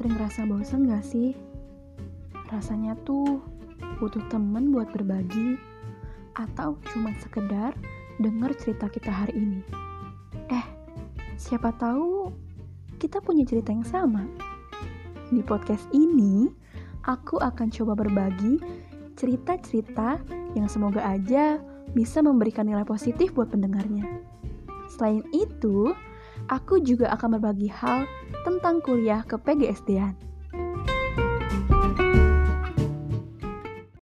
Ngerasa bosen gak sih? Rasanya tuh butuh temen buat berbagi atau cuma sekedar denger cerita kita hari ini. Eh, siapa tahu kita punya cerita yang sama. Di podcast ini, aku akan coba berbagi cerita-cerita yang semoga aja bisa memberikan nilai positif buat pendengarnya. Selain itu, aku juga akan berbagi hal tentang kuliah ke PGSD-an.